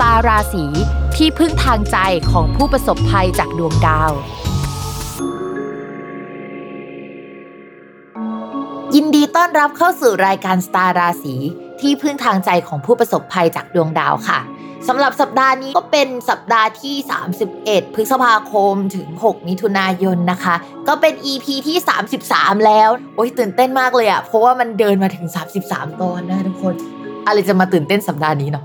ตาราศีที่พึ่งทางใจของผู้ประสบภัยจากดวงดาว ยินดีต้อนรับเข้าสู่รายการสตาราศีที่พึ่งทางใจของผู้ประสบภัยจากดวงดาวค่ะสำหรับสัปดาห์นี้ก็เป็นสัปดาห์ที่ 31 พฤษภาคมถึง 6 มิถุนายนนะคะ ก็เป็น EP ที่ 33 แล้ว โอ้ยตื่นเต้นมากเลยอะเพราะว่ามันเดินมาถึง 33 ตอนนะทุกคน อะไรจะมาตื่นเต้นสัปดาห์นี้เนาะ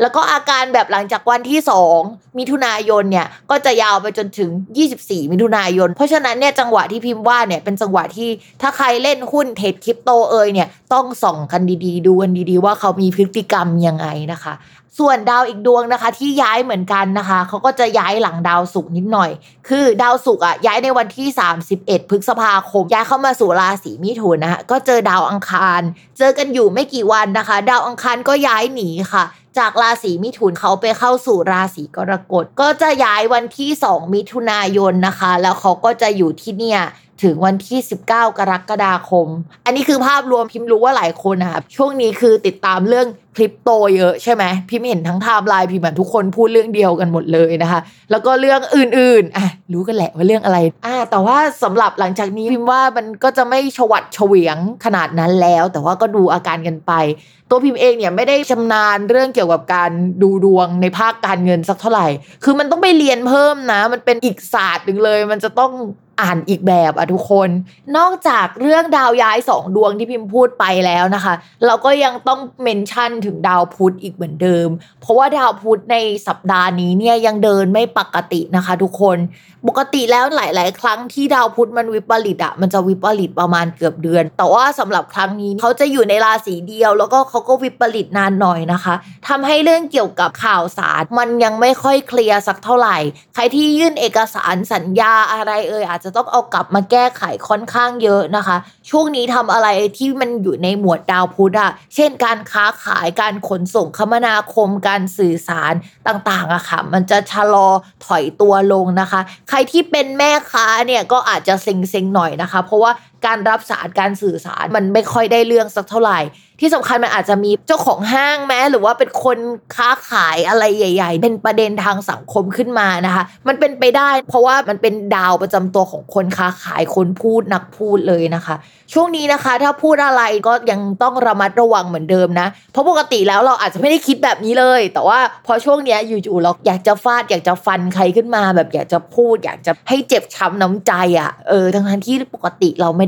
แล้วก็อาการแบบหลังจากวันที่ 2 มิถุนายนเนี่ยก็จะยาวไปจนถึง 24 มิถุนายน เพราะฉะนั้นเนี่ยจังหวะที่พิมพ์ว่าเนี่ยเป็นจังหวะที่ถ้าใครเล่นหุ้นเทรดคริปโตเอยเนี่ยต้องส่องกันดีๆ ดูกันดีๆ ว่าเขามีพฤติกรรมยังไงนะคะ ส่วนดาวอีกดวงนะคะ ที่ย้ายเหมือนกันนะคะเขาก็จะย้ายหลังดาวศุกร์นิดหน่อย คือดาวศุกร์อะย้ายในวันที่ 31 พฤษภาคม ย้ายเข้ามาสู่ราศีมิถุนนะคะก็เจอดาวอังคาร เจอกันอยู่ไม่กี่วันนะคะ ดาวอังคารก็ย้ายหนีค่ะ จากราศีมิถุนเขาไปเข้าสู่ราศีกรกฎก็จะย้ายวันที่ 2 มิถุนายนนะคะ แล้วเขาก็จะอยู่ที่เนี่ย ถึงวันที่ 19 กรกฎาคม อันนี้คือภาพรวมพิมพ์รู้ว่าหลายคนนะคะช่วงนี้คือติดตามเรื่องคลิปโตเยอะใช่ไหมพิมพ์เห็นทั้งไทม์ไลน์พิมพ์ทุกคนพูดเรื่องเดียวกันหมดเลยนะคะ แล้วก็เรื่องอื่นๆอะรู้กันแหละว่าเรื่องอะไรอ่าแต่ว่าสำหรับหลังจากนี้พิมพ์ว่ามันก็จะไม่ชวัดเฉวียงขนาดนั้นแล้ว แต่ว่าก็ดูอาการกันไป ตัวพิมพ์เองเนี่ยไม่ได้ชำนาญเรื่องเกี่ยวกับการดูดวงในภาคการเงินสักเท่าไหร่ คือมันต้องไปเรียนเพิ่มนะ มันเป็นอีกศาสตร์หนึ่งเลย มันจะต้องอ่านอีกแบบอะทุกคน นอกจากเรื่องดาวย้ายสองดวงที่พิมพ์พูดไปแล้วนะคะ เราก็ยังต้องเมนชั่นถึงดาวพุธอีกเหมือนเดิม เพราะว่าดาวพุธในสัปดาห์นี้เนี่ยยังเดินไม่ปกตินะคะ ทุกคน ปกติแล้วหลาย ๆ ครั้งที่ดาวพุธมันวิปริตอะมันจะวิปริตประมาณเกือบเดือน แต่ว่าสำหรับครั้งนี้เขาจะอยู่ในราศีเดียว แล้วก็เขาก็วิปริตนานหน่อยนะคะทำให้เรื่องเกี่ยวกับข่าวสารมันยังไม่ค่อยเคลียร์สักเท่าไหร่ ใครที่ยื่นเอกสารสัญญาอะไรเอ่ยอาจจะจะต้องเอากลับมาแก้ไขค่อนข้างเยอะนะคะ ช่วงนี้ทำอะไรที่มันอยู่ในหมวดดาวพุธอะเช่น การค้าขายการขนส่งคมนาคมการสื่อสารต่างๆอะค่ะ มันจะชะลอถอยตัวลงนะคะ ใครที่เป็นแม่ค้าเนี่ยก็อาจจะเซ็งๆหน่อยนะคะ เพราะว่า การรับสารการสื่อสารมันไม่ค่อยได้เรื่องสักเท่าไหร่ ที่สำคัญมันอาจจะมีเจ้าของห้างแม้ หรือว่าเป็นคนค้าขายอะไรใหญ่ ๆ เป็นประเด็นทางสังคมขึ้นมานะคะ มันเป็นไปได้ เพราะว่ามันเป็นดาวประจำตัวของคนค้าขายคนพูดนักพูดเลยนะคะ ช่วงนี้นะคะ ถ้าพูดอะไรก็ยังต้องระมัดระวังเหมือนเดิมนะ เพราะปกติแล้วเราอาจจะไม่ได้คิดแบบนี้เลย แต่ว่าพอช่วงนี้อยู่ๆเราอยากจะฟาดอยากจะฟันใครขึ้นมา แบบอยากจะพูด อยากจะให้เจ็บช้ำน้ำใจอะ่ะเออทั้งที่ปกติเราไม่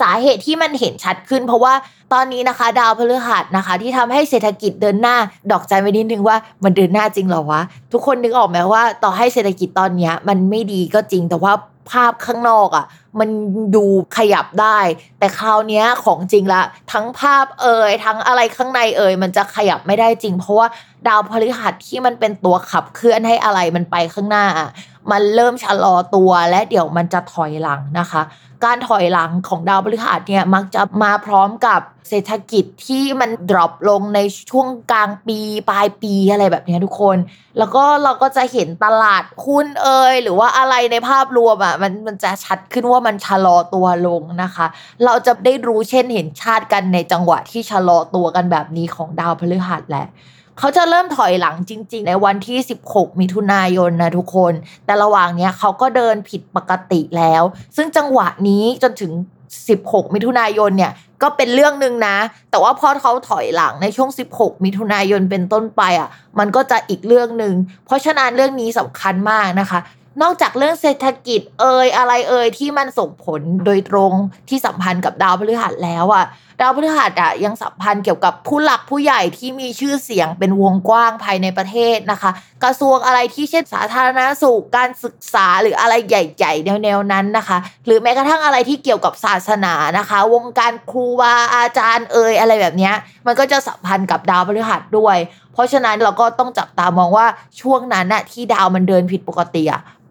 สาเหตุที่มันเห็นชัดขึ้น เพราะว่าตอนนี้นะคะ ดาวพฤหัสนะคะ ที่ทำให้เศรษฐกิจเดินหน้า ดอกใจไว้นิดนึงว่ามันเดินหน้าจริงหรอวะ ทุกคนนึกออกไหมว่า ต่อให้เศรษฐกิจตอนนี้มันไม่ดีก็จริงแต่ว่าภาพข้างนอกอะ่ะ มันดูขยับได้ แต่คราวนี้ของจริงละ ทั้งภาพเอ่ยทั้งอะไรข้างในเอ่ยมันจะขยับไม่ได้จริง เพราะว่าดาวพฤหัสที่มันเป็นตัวขับเคลื่อนให้อะไรมันไปข้างหน้าอะ มันเริ่มชะลอตัวและเดี๋ยวมันจะถอยหลังนะคะ การถอยหลังของดาวพฤหัสเนี่ยมักจะมาพร้อมกับเศรษฐกิจที่มันดรอปลงในช่วงกลางปีปลายปีอะไรแบบนี้ทุกคน แล้วก็เราก็จะเห็นตลาดหุ้นเอ่ยหรือว่าอะไรในภาพรวมอะมันมันจะชัดขึ้นว่ามันชะลอตัวลงนะคะ เราจะได้รู้เช่นเห็นชาติกันในจังหวะที่ชะลอตัวกันแบบนี้ของดาวพฤหัสแหละ เขาจะเริ่มถอยหลังจริง ๆ ในวันที่ 16 มิถุนายนนะทุกคน แต่ระหว่างเนี้ยเขาก็เดินผิดปกติแล้ว ซึ่งจังหวะนี้จนถึง 16 มิถุนายนเนี่ยก็เป็นเรื่องหนึ่งนะ แต่ว่าพอเขาถอยหลังในช่วง 16 มิถุนายนเป็นต้นไปอะ มันก็จะอีกเรื่องหนึ่ง เพราะฉะนั้นเรื่องนี้สำคัญมากนะคะ นอกจากเรื่องเศรษฐกิจเอ่ยอะไรเอ่ยที่มันส่งผลโดยตรงที่สัมพันธ์กับดาวพฤหัสแล้วอะ ดาวพฤหัสอะยังสัมพันธ์เกี่ยวกับผู้หลักผู้ใหญ่ที่มีชื่อเสียงเป็นวงกว้างภายในประเทศนะคะ กระทรวงอะไรที่เช่นสาธารณสุขการศึกษาหรืออะไรใหญ่ๆแนวๆนั้นนะคะ หรือแม้กระทั่งอะไรที่เกี่ยวกับศาสนานะคะ วงการครูบาอาจารย์เอ่ยอะไรแบบนี้มันก็จะสัมพันธ์กับดาวพฤหัสด้วย เพราะฉะนั้นเราก็ต้องจับตามองว่าช่วงนั้นน่ะที่ดาวมันเดินผิดปกติอะ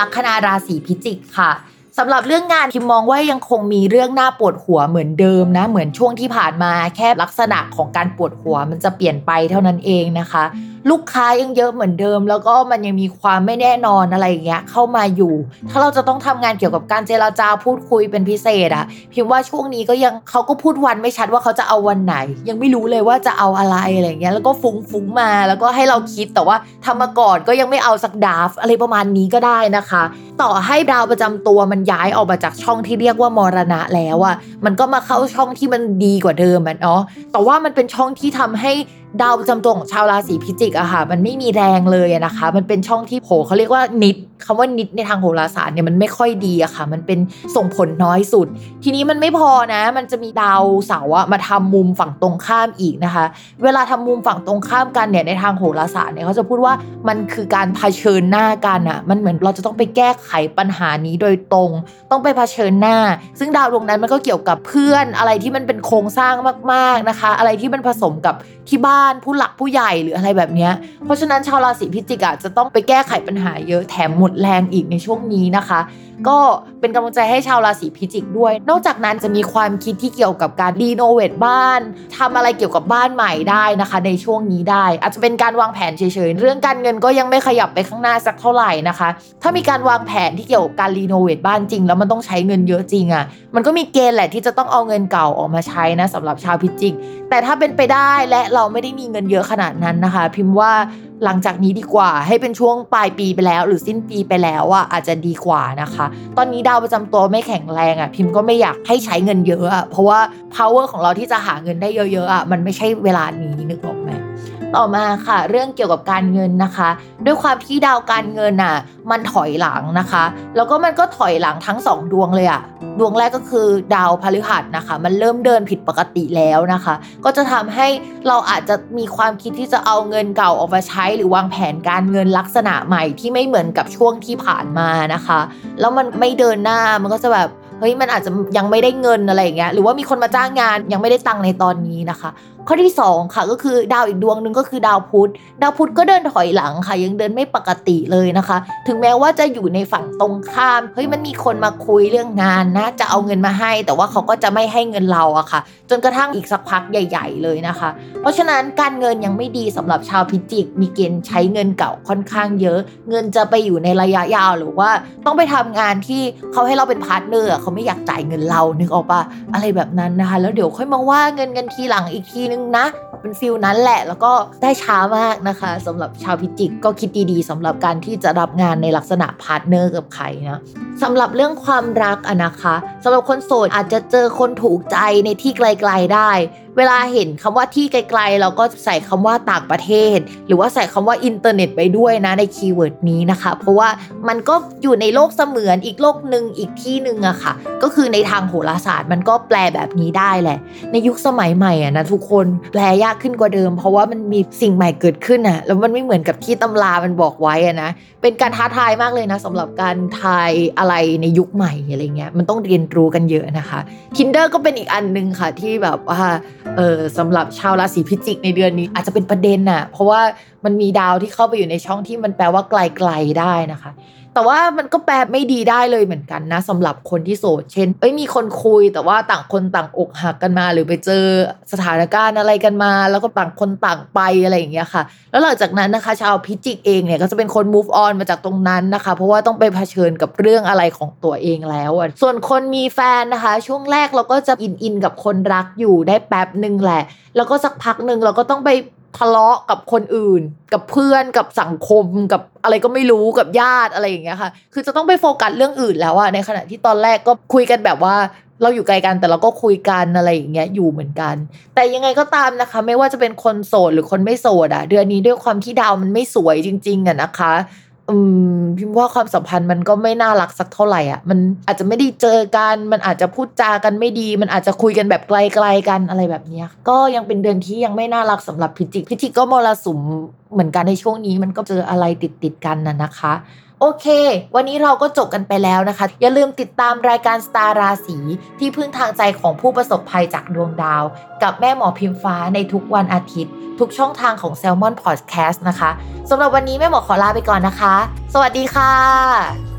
ลัคนาราศีพิจิกค่ะสำหรับเรื่องงานพิมมองว่ายังคงมีเรื่องหน้าปวดหัวเหมือนเดิมนะ เหมือนช่วงที่ผ่านมาแค่ลักษณะของการปวดหัวมันจะเปลี่ยนไปเท่านั้นเองนะคะ ลูกค้ายังเยอะเหมือนเดิม แล้วก็มันยังมีความไม่แน่นอนอะไรอย่างเงี้ยเข้ามาอยู่ ถ้าเราจะต้องทำงานเกี่ยวกับการเจราจาพูดคุยเป็นพิเศษอะพิมพ์ว่าช่วงนี้ก็ยังเขาก็พูดวันไม่ชัดว่าเขาจะเอาวันไหน ยังไม่รู้เลยว่าจะเอาอะไรอะไรเงี้ยแล้วก็ฟุ้งฟุ้งๆมาแล้วก็ให้เราคิดแต่ว่าทำมาก่อนก็ยังไม่เอาสักดาฟอะไรประมาณนี้ก็ได้นะคะ ต่อให้ดาวประจำตัวมันย้ายออกมาจากช่องที่เรียกว่ามรณะแล้วอะมันก็มาเข้าช่องที่มันดีกว่าเดิมอะเนาะแต่ว่ามันเป็นช่องที่ทำให้ ดาวประจำตัวของชาวราศีพิจิกอะค่ะ มันไม่มีแรงเลยอะนะคะ มันเป็นช่องที่โผเขาเรียกว่านิดคำว่านิดในทางโหราศาสตร์เนี่ยมันไม่ค่อยดีอะค่ะ มันเป็นส่งผลน้อยสุด ทีนี้มันไม่พอนะ มันจะมีดาวเสาร์อะมาทำมุมฝั่งตรงข้ามอีกนะคะ เวลาทำมุมฝั่งตรงข้ามกันเนี่ยในทางโหราศาสตร์เนี่ยเขาจะพูดว่ามันคือการเผชิญหน้ากันอะมันเหมือนเราจะต้องไปแก้ไขปัญหานี้โดยตรง ต้องไปเผชิญหน้า ซึ่งดาวดวงนั้นมันก็เกี่ยวกับเพื่อนอะไรที่มันเป็นโครงสร้างมาก ๆนะคะ อะไรที่มันผสมกับที่บ้านผู้หลักผู้ใหญ่หรืออะไรแบบนี้ เพราะฉะนั้นชาวราศีพิจิกอะจะต้องไปแก้ไขปัญหาเยอะแถมหมดแรงอีกในช่วงนี้นะคะ ก็เป็นกำลังใจให้ชาวราศีพิจิกด้วย นอกจากนั้นจะมีความคิดที่เกี่ยวกับการ renovate บ้านทำอะไรเกี่ยวกับบ้านใหม่ได้นะคะ ในช่วงนี้ได้ อาจจะเป็นการวางแผนเฉยๆเรื่องการเงินก็ยังไม่ขยับไปข้างหน้าสักเท่าไหร่นะคะ ถ้ามีการวางแผนที่เกี่ยวกับการ renovate บ้านจริง แล้วมันต้องใช้เงินเยอะจริงอะ่ะมันก็มีเกณฑ์แหละที่จะต้องเอาเงินเก่าออกมาใช้นะสำหรับชาวพิจิก แต่ถ้าเป็นไปได้และเราไม่ได้ไม่มีเงินเยอะขนาดนั้นนะคะ พิมพ์ว่าหลังจากนี้ดีกว่าให้เป็นช่วงปลายปีไปแล้ว หรือสิ้นปีไปแล้วอะอาจจะดีกว่านะคะ ตอนนี้ดาวประจำตัวไม่แข็งแรงอะพิมพ์ก็ไม่อยากให้ใช้เงินเยอะอะเพราะว่า power ของเราที่จะหาเงินได้เยอะๆอะมันไม่ใช่เวลานี้นึกออก ต่อมาค่ะ เรื่องเกี่ยวกับการเงินนะคะ ด้วยความที่ดาวการเงินอะ มันถอยหลังนะคะ แล้วก็มันก็ถอยหลังทั้งสองดวงเลยอะดวงแรกก็คือดาวพฤหัสนะคะ มันเริ่มเดินผิดปกติแล้วนะคะ ก็จะทำให้เราอาจจะมีความคิดที่จะเอาเงินเก่าออกมาใช้หรือวางแผนการเงินลักษณะใหม่ที่ไม่เหมือนกับช่วงที่ผ่านมานะคะ แล้วมันไม่เดินหน้ามันก็จะแบบเฮ้ยมันอาจจะยังไม่ได้เงินอะไรอย่างเงี้ยหรือว่ามีคนมาจ้างงานยังไม่ได้ตังค์ในตอนนี้นะคะ ข้อที่ 2 ค่ะก็คือดาวอีกดวงหนึ่งก็คือดาวพุธ ดาวพุธก็เดินถอยหลังค่ะ ยังเดินไม่ปกติเลยนะคะ ถึงแม้ว่าจะอยู่ในฝั่งตรงข้ามเฮ้ยมันมีคนมาคุยเรื่องงานนะ จะเอาเงินมาให้ แต่ว่าเขาก็จะไม่ให้เงินเราอะค่ะ จนกระทั่งอีกสักพักใหญ่ ๆ เลยนะคะ เพราะฉะนั้นการเงินยังไม่ดีสำหรับชาวพิจิก มีเกณฑ์ใช้เงินเก่าค่อนข้างเยอะ เงินจะไปอยู่ในระยะยาวหรือว่าต้องไปทำงานที่เขาให้เราเป็น partner เขาไม่อยากจ่ายเงินเรานึกออกปะอะไรแบบนั้นนะคะ แล้วเดี๋ยวค่อยมาว่าเงินกันทีหลังอีกทีนึงนะ เป็น feel นั้นแหละ แล้วก็ได้ช้ามากนะคะสำหรับชาวพิจิกก็คิดดีๆสำหรับการที่จะรับงานในลักษณะ partner กับใครนะ สำหรับเรื่องความรักอะนะคะสำหรับคนโสดอาจจะเจอคนถูกใจในที่ไกล ๆได้ เวลาเห็นคำว่าที่ไกลๆ เราก็ใส่คำว่าต่างประเทศ หรือว่าใส่คำว่าอินเทอร์เน็ตไปด้วยนะใน keyword นี้นะคะ เพราะว่ามันก็อยู่ในโลกเสมือนอีกโลกหนึ่งอีกที่หนึ่งอะค่ะ ก็คือในทางโหราศาสตร์มันก็แปลแบบนี้ได้แหละ ในยุคสมัยใหม่อะนะทุกคนแปลยากขึ้นกว่าเดิม เพราะว่ามันมีสิ่งใหม่เกิดขึ้นอะแล้วมันไม่เหมือนกับที่ตำรามันบอกไว้อะนะเป็นการท้าทายมากเลยนะสำหรับการทายอะไรในยุคใหม่อะไรเงี้ยมันต้องเรียนรู้กันเยอะนะคะ Tinder ก็เป็นอีกอันหนึ่งค่ะที่แบบว่าเออสำหรับชาวราศีพิจิกในเดือนนี้อาจจะเป็นประเด็นน่ะเพราะว่ามันมีดาวที่เข้าไปอยู่ในช่องที่มันแปลว่าไกลๆได้นะคะ แต่ว่ามันก็แปลไม่ดีได้เลยเหมือนกันนะสำหรับคนที่โสด เช่น เอ้ยมีคนคุยแต่ว่าต่างคนต่างอกหักกันมา หรือไปเจอสถานการณ์อะไรกันมา แล้วก็ต่างคนต่างไปอะไรอย่างเงี้ยค่ะ แล้วหลังจากนั้นนะคะ ชาวพิจิกเองเนี่ยก็จะเป็นคน move on มาจากตรงนั้นนะคะ เพราะว่าต้องไปเผชิญกับเรื่องอะไรของตัวเองแล้ว ส่วนคนมีแฟนนะคะ ช่วงแรกเราก็จะอินอินกับคนรักอยู่ได้แป๊บหนึ่งแหละ แล้วก็สักพักหนึ่งเราก็ต้องไป ทะเลาะกับคนอื่น กับเพื่อนกับสังคมกับอะไรก็ไม่รู้กับญาติอะไรอย่างเงี้ยค่ะ คือจะต้องไปโฟกัสเรื่องอื่นแล้วอะในขณะที่ตอนแรกก็คุยกันแบบว่า เราอยู่ไกลกันแต่เราก็คุยกันอะไรอย่างเงี้ยอยู่เหมือนกัน แต่ยังไงก็ตามนะคะ ไม่ว่าจะเป็นคนโสดหรือคนไม่โสดอะเดือนนี้ด้วยความที่ดาวมันไม่สวยจริง ๆอะนะคะ อืมพิมพ์ว่าความสัมพันธ์มันก็ไม่น่ารักสักเท่าไหร่อะ มันอาจจะไม่ได้เจอกัน มันอาจจะพูดจากันไม่ดี มันอาจจะคุยกันแบบไกลๆกันอะไรแบบนี้ก็ยังเป็นเดือนที่ยังไม่น่ารักสำหรับพิจิกพิจิกก็มรสุมเหมือนกันในช่วงนี้มันก็เจออะไรติดๆกันน่ะนะคะ โอเค วันนี้เราก็จบกันไปแล้วนะคะ อย่าลืมติดตามรายการสตาร์ราศีที่พึ่งทางใจของผู้ประสบภัยจากดวงดาว กับแม่หมอพิมฟ้าในทุกวันอาทิตย์ ทุกช่องทางของ s ซ l m o n Podcast นะคะสำหรับวันนี้แม่หมอขอลาไปก่อนนะคะ สวัสดีค่ะ